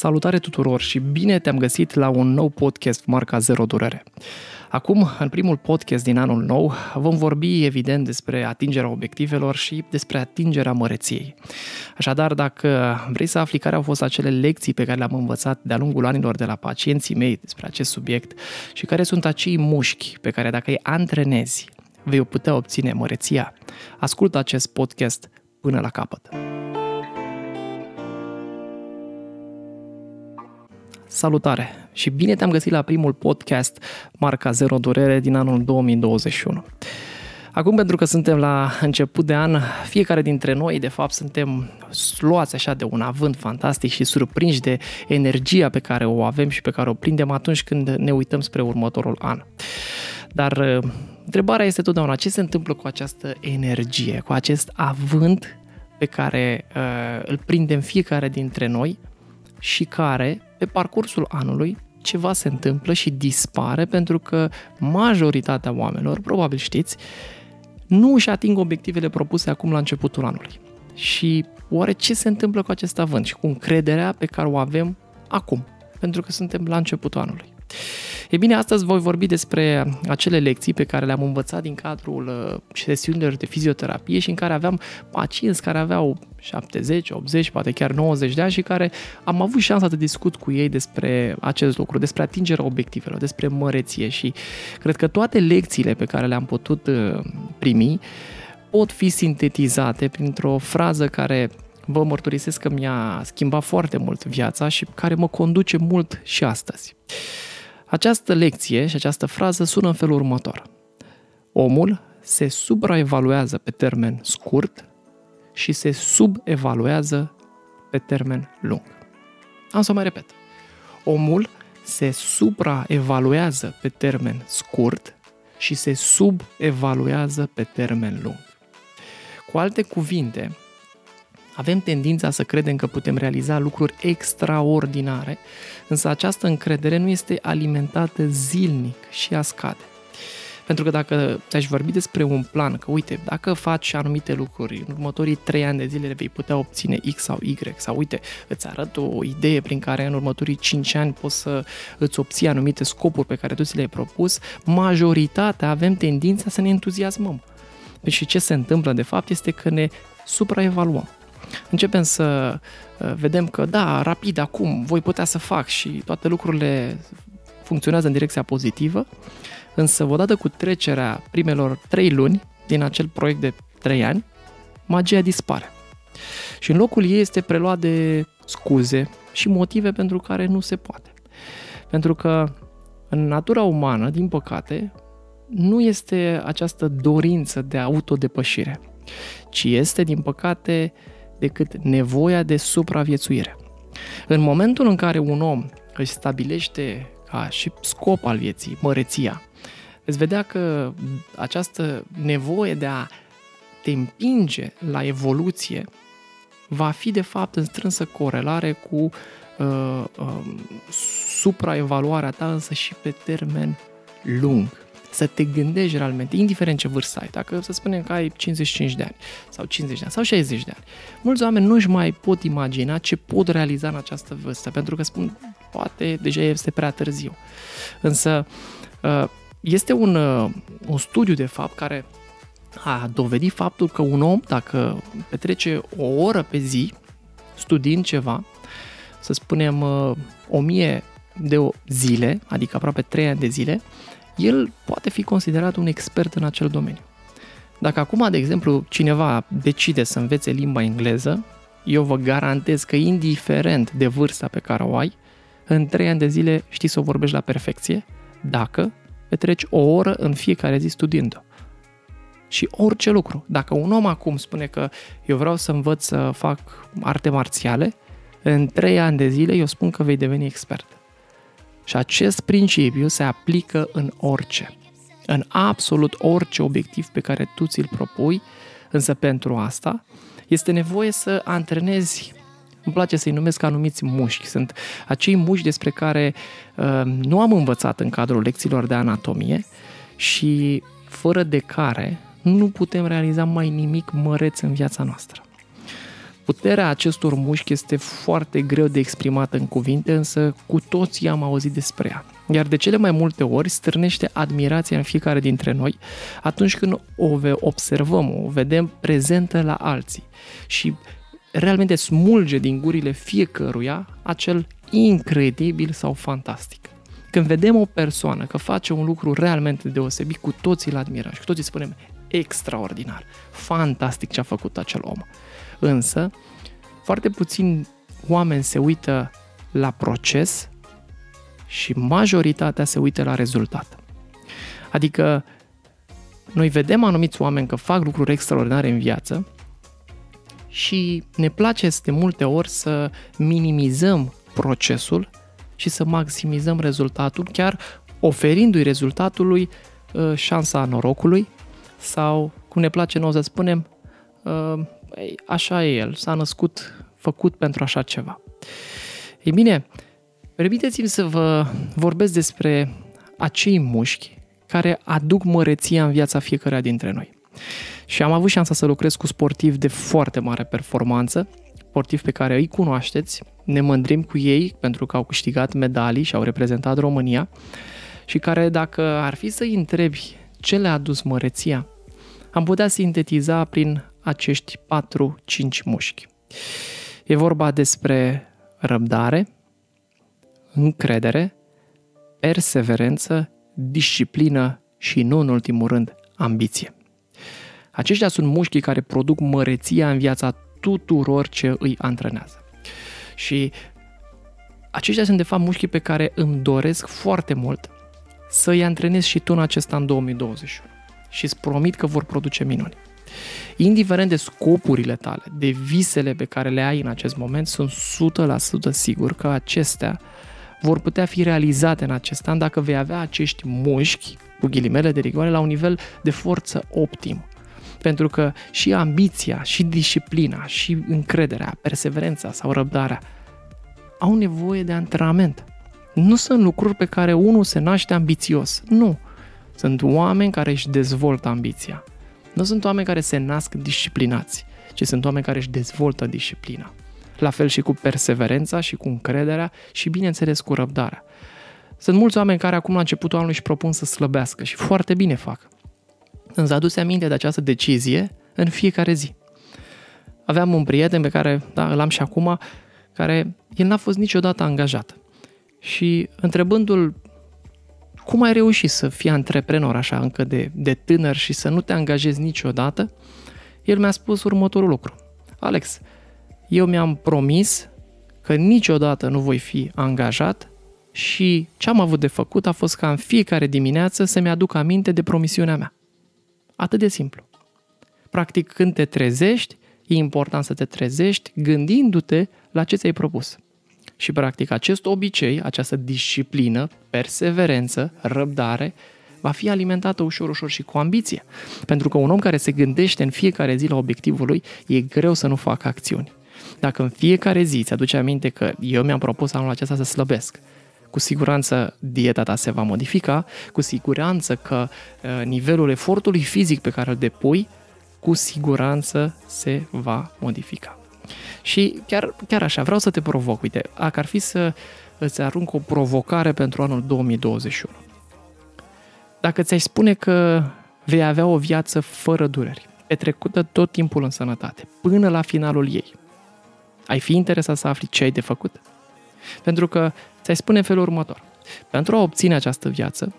Salutare tuturor și bine te-am găsit la un nou podcast marca Zero Durere. Acum, în primul podcast din anul nou, vom vorbi evident despre atingerea obiectivelor și despre atingerea măreției. Așadar, dacă vrei să afli care au fost acele lecții pe care le-am învățat de-a lungul anilor de la pacienții mei despre acest subiect și care sunt acei mușchi pe care dacă îi antrenezi, vei putea obține măreția, ascultă acest podcast până la capăt. Salutare și bine te-am găsit la primul podcast Marca Zero Durere din anul 2021. Acum, pentru că suntem la început de an, fiecare dintre noi, de fapt, suntem luați așa de un avânt fantastic și surprinși de energia pe care o avem și pe care o prindem atunci când ne uităm spre următorul an. Dar uh, întrebarea este totdeauna ce se întâmplă cu această energie, cu acest avânt pe care uh, îl prindem fiecare dintre noi și care, pe parcursul anului, ceva se întâmplă și dispare pentru că majoritatea oamenilor, probabil știți, nu își ating obiectivele propuse acum la începutul anului. Și oare ce se întâmplă cu acest avânt și cu încrederea pe care o avem acum? Pentru că suntem la începutul anului. E bine, astăzi voi vorbi despre acele lecții pe care le-am învățat din cadrul uh, sesiunilor de fizioterapie și în care aveam pacienți care aveau 70, 80, poate chiar 90 de ani și care am avut șansa să discut cu ei despre acest lucru, despre atingerea obiectivelor, despre măreție și cred că toate lecțiile pe care le-am putut uh, primi pot fi sintetizate printr-o frază care vă mărturisesc că mi-a schimbat foarte mult viața și care mă conduce mult și astăzi. Această lecție și această frază sună în felul următor. Omul se supraevaluează pe termen scurt și se subevaluează pe termen lung. Am să mai repet. Omul se supraevaluează pe termen scurt și se subevaluează pe termen lung. Cu alte cuvinte, avem tendința să credem că putem realiza lucruri extraordinare, însă această încredere nu este alimentată zilnic și a scade. Pentru că dacă ți-aș vorbi despre un plan, că uite, dacă faci anumite lucruri, în următorii 3 ani de zile vei putea obține X sau Y, sau uite, îți arăt o idee prin care în următorii 5 ani poți să îți obții anumite scopuri pe care tu ți le-ai propus, majoritatea avem tendința să ne entuziasmăm. Și ce se întâmplă de fapt este că ne supraevaluăm începem să uh, vedem că da, rapid, acum voi putea să fac și toate lucrurile funcționează în direcția pozitivă, însă odată cu trecerea primelor trei luni din acel proiect de trei ani, magia dispare. Și în locul ei este preluat de scuze și motive pentru care nu se poate. Pentru că în natura umană, din păcate, nu este această dorință de autodepășire, ci este, din păcate, decât nevoia de supraviețuire. În momentul în care un om își stabilește ca și scop al vieții măreția, veți vedea că această nevoie de a te împinge la evoluție va fi de fapt în strânsă corelare cu uh, uh, supraevaluarea ta însă și pe termen lung să te gândești realmente, indiferent ce vârstă ai, dacă să spunem că ai 55 de ani sau 50 de ani sau 60 de ani. Mulți oameni nu-și mai pot imagina ce pot realiza în această vârstă, pentru că spun, poate deja este prea târziu. Însă uh, este un, uh, un studiu de fapt care a dovedit faptul că un om, dacă petrece o oră pe zi studiind ceva, să spunem uh, o mie de zile, adică aproape 3 ani de zile, el poate fi considerat un expert în acel domeniu. Dacă acum, de exemplu, cineva decide să învețe limba engleză, eu vă garantez că indiferent de vârsta pe care o ai, în 3 ani de zile știi să o vorbești la perfecție, dacă petreci o oră în fiecare zi studiind-o. Și orice lucru. Dacă un om acum spune că eu vreau să învăț să fac arte marțiale, în 3 ani de zile eu spun că vei deveni expert. Și acest principiu se aplică în orice, în absolut orice obiectiv pe care tu ți-l propui, însă pentru asta este nevoie să antrenezi îmi place să-i numesc anumiți mușchi. Sunt acei mușchi despre care uh, nu am învățat în cadrul lecțiilor de anatomie și fără de care nu putem realiza mai nimic măreț în viața noastră. Puterea acestor mușchi este foarte greu de exprimat în cuvinte, însă cu toții am auzit despre ea. Iar de cele mai multe ori stârnește admirația în fiecare dintre noi atunci când o observăm, o vedem prezentă la alții și realmente smulge din gurile fiecăruia acel incredibil sau fantastic. Când vedem o persoană că face un lucru realmente deosebit, cu toții îl admirăm și cu toții spunem extraordinar, fantastic ce a făcut acel om. Însă, foarte puțini oameni se uită la proces și majoritatea se uită la rezultat. Adică, noi vedem anumiți oameni că fac lucruri extraordinare în viață și ne place de multe ori să minimizăm procesul și să maximizăm rezultatul, chiar oferindu-i rezultatului uh, șansa norocului sau, cum ne place nouă să spunem, uh, așa e el, s-a născut făcut pentru așa ceva. Ei bine, permiteți-mi să vă vorbesc despre acei mușchi care aduc măreția în viața fiecăruia dintre noi. Și am avut șansa să lucrez cu sportivi de foarte mare performanță, sportivi pe care îi cunoașteți, ne mândrim cu ei pentru că au câștigat medalii și au reprezentat România și care dacă ar fi să-i întrebi ce le-a adus măreția, am putea sintetiza prin acești 4-5 mușchi. E vorba despre răbdare, încredere, perseverență, disciplină și, nu în ultimul rând, ambiție. Aceștia sunt mușchii care produc măreția în viața tuturor ce îi antrenează. Și aceștia sunt de fapt mușchii pe care îmi doresc foarte mult să-i antrenez și tu în acest an 2021 și îți promit că vor produce minuni. Indiferent de scopurile tale, de visele pe care le ai în acest moment, sunt 100% sigur că acestea vor putea fi realizate în acest an dacă vei avea acești mușchi, cu ghilimele de rigoare, la un nivel de forță optim. Pentru că și ambiția, și disciplina, și încrederea, perseverența sau răbdarea au nevoie de antrenament. Nu sunt lucruri pe care unul se naște ambițios. Nu. Sunt oameni care își dezvoltă ambiția. Nu sunt oameni care se nasc disciplinați, ci sunt oameni care își dezvoltă disciplina. La fel și cu perseverența și cu încrederea și, bineînțeles, cu răbdarea. Sunt mulți oameni care acum la începutul anului își propun să slăbească și foarte bine fac. Însă aduse aminte de această decizie în fiecare zi. Aveam un prieten pe care, da, îl am și acum, care el n-a fost niciodată angajat. Și întrebându-l cum ai reușit să fii antreprenor așa încă de, de tânăr și să nu te angajezi niciodată, el mi-a spus următorul lucru. Alex, eu mi-am promis că niciodată nu voi fi angajat și ce am avut de făcut a fost ca în fiecare dimineață să-mi aduc aminte de promisiunea mea. Atât de simplu. Practic, când te trezești, e important să te trezești gândindu-te la ce ți-ai propus. Și practic acest obicei, această disciplină, perseverență, răbdare, va fi alimentată ușor, ușor și cu ambiție. Pentru că un om care se gândește în fiecare zi la obiectivul lui, e greu să nu facă acțiuni. Dacă în fiecare zi ți aduce aminte că eu mi-am propus anul acesta să slăbesc, cu siguranță dieta ta se va modifica, cu siguranță că uh, nivelul efortului fizic pe care îl depui, cu siguranță se va modifica. Și chiar, chiar așa, vreau să te provoc, uite, dacă ar fi să îți arunc o provocare pentru anul 2021. Dacă ți-ai spune că vei avea o viață fără dureri, petrecută tot timpul în sănătate, până la finalul ei, ai fi interesat să afli ce ai de făcut? Pentru că ți-ai spune în felul următor. Pentru a obține această viață,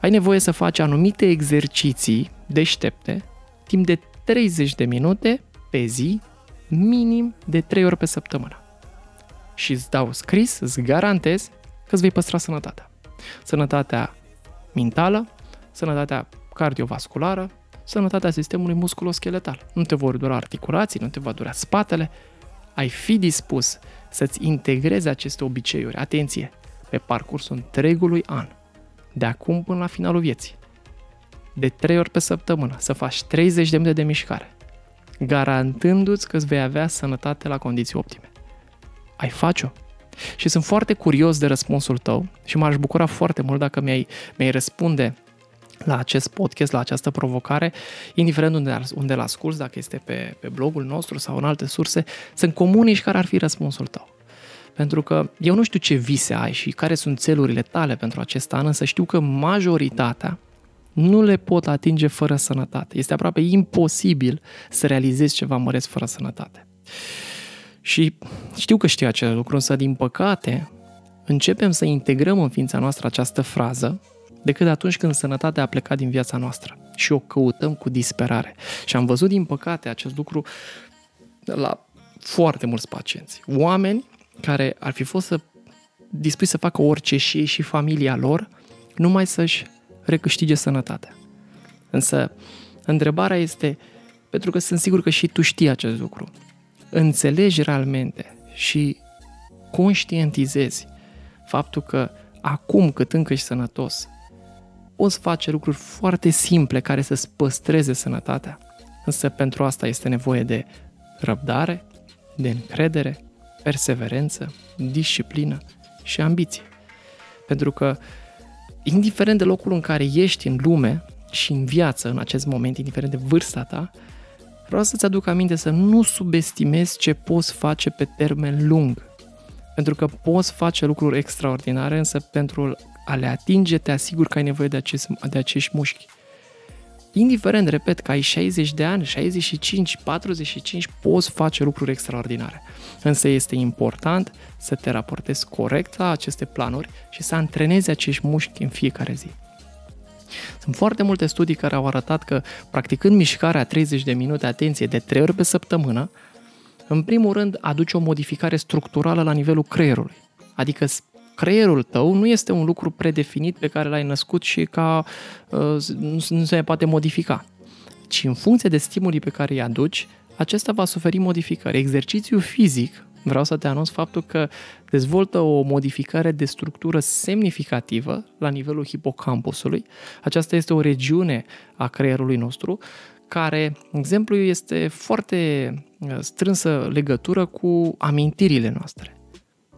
ai nevoie să faci anumite exerciții deștepte timp de 30 de minute pe zi minim de 3 ori pe săptămână. Și îți dau scris, îți garantez că îți vei păstra sănătatea. Sănătatea mentală, sănătatea cardiovasculară, sănătatea sistemului musculoscheletal. Nu te vor dura articulații, nu te va dura spatele. Ai fi dispus să-ți integrezi aceste obiceiuri, atenție, pe parcursul întregului an, de acum până la finalul vieții. De 3 ori pe săptămână, să faci 30 de minute de mișcare, garantându-ți că îți vei avea sănătate la condiții optime. Ai face-o? Și sunt foarte curios de răspunsul tău și m-aș bucura foarte mult dacă mi-ai, mi-ai răspunde la acest podcast, la această provocare, indiferent unde, unde îl asculți, dacă este pe, pe blogul nostru sau în alte surse, să-mi comunici care ar fi răspunsul tău. Pentru că eu nu știu ce vise ai și care sunt țelurile tale pentru acest an, însă știu că majoritatea nu le pot atinge fără sănătate. Este aproape imposibil să realizezi ceva măreț fără sănătate. Și știu că știu acest lucru, însă din păcate începem să integrăm în ființa noastră această frază decât atunci când sănătatea a plecat din viața noastră și o căutăm cu disperare. Și am văzut din păcate acest lucru la foarte mulți pacienți. Oameni care ar fi fost să dispuși să facă orice și ei și familia lor, numai să-și recâștige sănătatea. Însă, întrebarea este, pentru că sunt sigur că și tu știi acest lucru, înțelegi realmente și conștientizezi faptul că acum cât încă ești sănătos, poți face lucruri foarte simple care să-ți păstreze sănătatea. Însă pentru asta este nevoie de răbdare, de încredere, perseverență, disciplină și ambiție. Pentru că, indiferent de locul în care ești în lume și în viață în acest moment, indiferent de vârsta ta, vreau să-ți aduc aminte să nu subestimezi ce poți face pe termen lung. Pentru că poți face lucruri extraordinare, însă pentru a le atinge te asigur că ai nevoie de, acest, de acești mușchi indiferent, repet, că ai 60 de ani, 65, 45, poți face lucruri extraordinare. Însă este important să te raportezi corect la aceste planuri și să antrenezi acești mușchi în fiecare zi. Sunt foarte multe studii care au arătat că practicând mișcarea 30 de minute, atenție, de 3 ori pe săptămână, în primul rând aduce o modificare structurală la nivelul creierului. Adică creierul tău nu este un lucru predefinit pe care l-ai născut și ca uh, nu, nu se poate modifica, ci în funcție de stimulii pe care îi aduci, acesta va suferi modificări. Exercițiul fizic, vreau să te anunț faptul că dezvoltă o modificare de structură semnificativă la nivelul hipocampusului. Aceasta este o regiune a creierului nostru care, exemplu, este foarte uh, strânsă legătură cu amintirile noastre.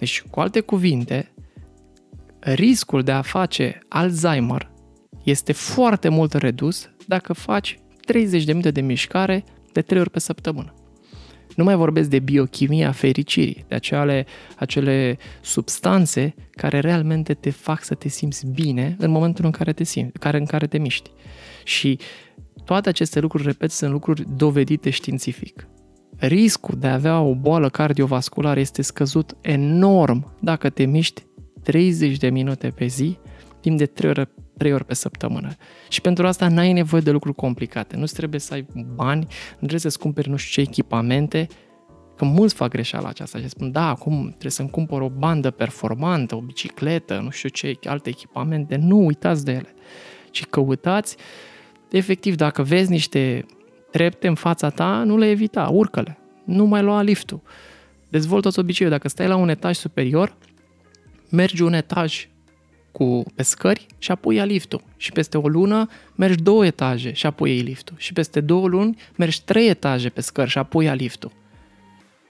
Deci, cu alte cuvinte, riscul de a face Alzheimer este foarte mult redus dacă faci 30 de minute de mișcare de 3 ori pe săptămână. Nu mai vorbesc de biochimia fericirii, de acele, acele substanțe care realmente te fac să te simți bine în momentul în care te simți, care, în care te miști. Și toate aceste lucruri, repet, sunt lucruri dovedite științific. Riscul de a avea o boală cardiovasculară este scăzut enorm dacă te miști 30 de minute pe zi, timp de 3 ori, 3 ori pe săptămână. Și pentru asta n-ai nevoie de lucruri complicate. Nu trebuie să ai bani, nu trebuie să-ți cumperi nu știu ce echipamente, că mulți fac greșeala aceasta și spun, da, acum trebuie să-mi cumpăr o bandă performantă, o bicicletă, nu știu ce, alte echipamente. Nu uitați de ele, ci căutați, efectiv, dacă vezi niște trepte în fața ta, nu le evita, urcă-le. Nu mai lua liftul. Dezvoltă-ți obiceiul. Dacă stai la un etaj superior, mergi un etaj cu pe scări și apoi ia liftul. Și peste o lună mergi două etaje și apoi iei liftul. Și peste două luni mergi trei etaje pe scări și apoi ia liftul.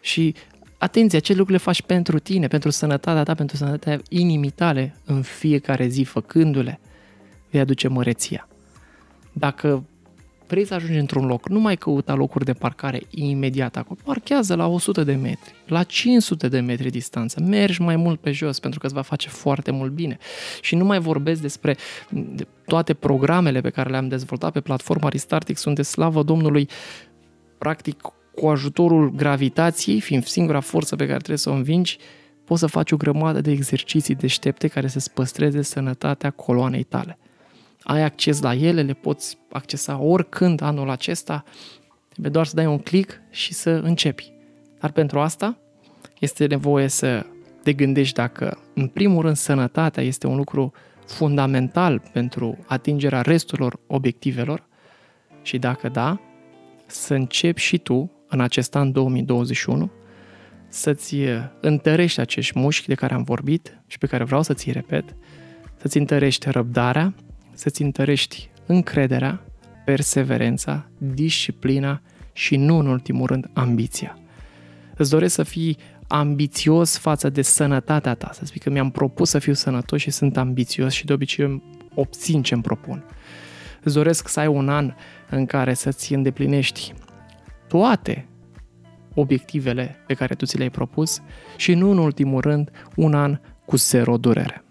Și atenție, acele lucruri le faci pentru tine, pentru sănătatea ta, pentru sănătatea inimii tale în fiecare zi, făcându-le, vei aduce măreția. Dacă vrei să ajungi într-un loc, nu mai căuta locuri de parcare imediat acolo. Parchează la 100 de metri, la 500 de metri distanță. Mergi mai mult pe jos pentru că îți va face foarte mult bine. Și nu mai vorbesc despre toate programele pe care le-am dezvoltat pe platforma Restartic. Sunt de slavă Domnului, practic, cu ajutorul gravitației, fiind singura forță pe care trebuie să o învingi, poți să faci o grămadă de exerciții deștepte care să-ți păstreze sănătatea coloanei tale ai acces la ele, le poți accesa oricând anul acesta, trebuie doar să dai un click și să începi. Dar pentru asta este nevoie să te gândești dacă, în primul rând, sănătatea este un lucru fundamental pentru atingerea resturilor obiectivelor și dacă da, să începi și tu, în acest an 2021, să-ți întărești acești mușchi de care am vorbit și pe care vreau să ți repet, să-ți întărești răbdarea, să-ți întărești încrederea, perseverența, disciplina și nu în ultimul rând ambiția. Îți doresc să fii ambițios față de sănătatea ta, să spui că mi-am propus să fiu sănătos și sunt ambițios și de obicei obțin ce îmi propun. Îți doresc să ai un an în care să-ți îndeplinești toate obiectivele pe care tu ți le-ai propus și nu în ultimul rând un an cu zero durere.